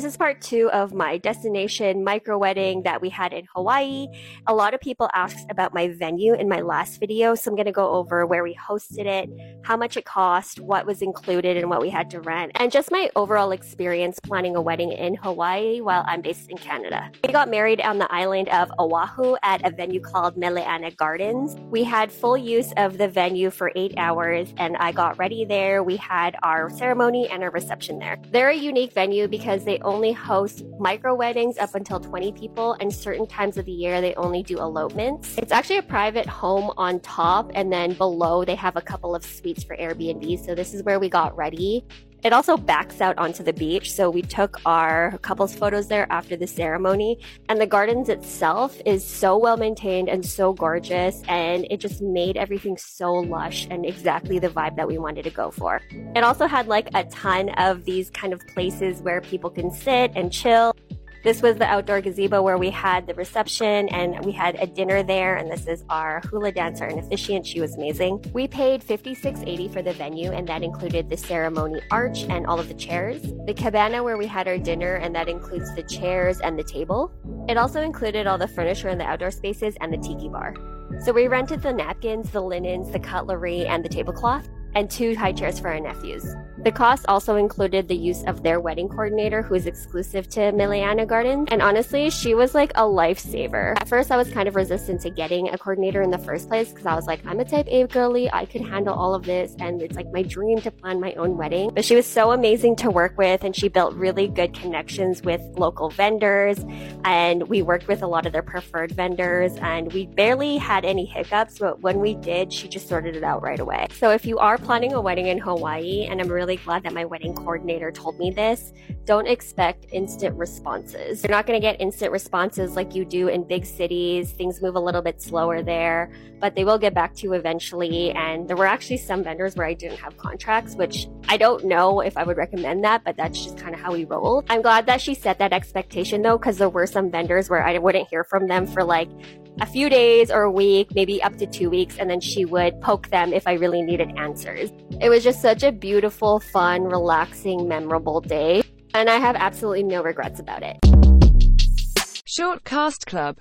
This is part two of my destination micro wedding that we had in Hawaii. A lot of people asked about my venue in my last video, so I'm going to go over where we hosted it, how much it cost, what was included, and what we had to rent, and just my overall experience planning a wedding in Hawaii while I'm based in Canada. We got married on the island of Oahu at a venue called Meleana Gardens. We had full use of the venue for eight hours, and I got ready there. We had our ceremony and our reception there. They're a unique venue because they only host micro weddings up until 20 people, and certain times of the year they only do elopements. It's actually a private home on top, and then below they have a couple of suites for Airbnb. So this is where we got ready. It also backs out onto the beach, so we took our couples photos there after the ceremony. And the gardens itself is so well maintained and so gorgeous, and it just made everything so lush and exactly the vibe that we wanted to go for. It also had like a ton of these kind of places where people can sit and chill. This was the outdoor gazebo where we had the reception and we had a dinner there. And this is our hula dancer and officiant. She was amazing. We paid $56.80 for the venue, and that included the ceremony arch and all of the chairs. The cabana where we had our dinner, and that includes the chairs and the table. It also included all the furniture in the outdoor spaces and the tiki bar. So we rented the napkins, the linens, the cutlery, and the tablecloth and two high chairs for our nephews. The cost also included the use of their wedding coordinator, who is exclusive to Meleana Gardens. And honestly, she was like a lifesaver. At first, I was kind of resistant to getting a coordinator in the first place because I was like, I'm a type A girly. I could handle all of this. And it's like my dream to plan my own wedding. But she was so amazing to work with. And she built really good connections with local vendors. And we worked with a lot of their preferred vendors. And we barely had any hiccups. But when we did, she just sorted it out right away. So if you are planning a wedding in Hawaii, and I'm really glad that my wedding coordinator told me this, don't expect instant responses. You're not going to get instant responses like you do in big cities. Things move a little bit slower there, but they will get back to you eventually. And there were actually some vendors where I didn't have contracts, which I don't know if I would recommend that, but that's just kind of how we roll. I'm glad that she set that expectation though, because there were some vendors where I wouldn't hear from them for like a few days or a week, maybe up to two weeks, and then she would poke them if I really needed answers. It was just such a beautiful, fun, relaxing, memorable day, and I have absolutely no regrets about it. Short Cast Club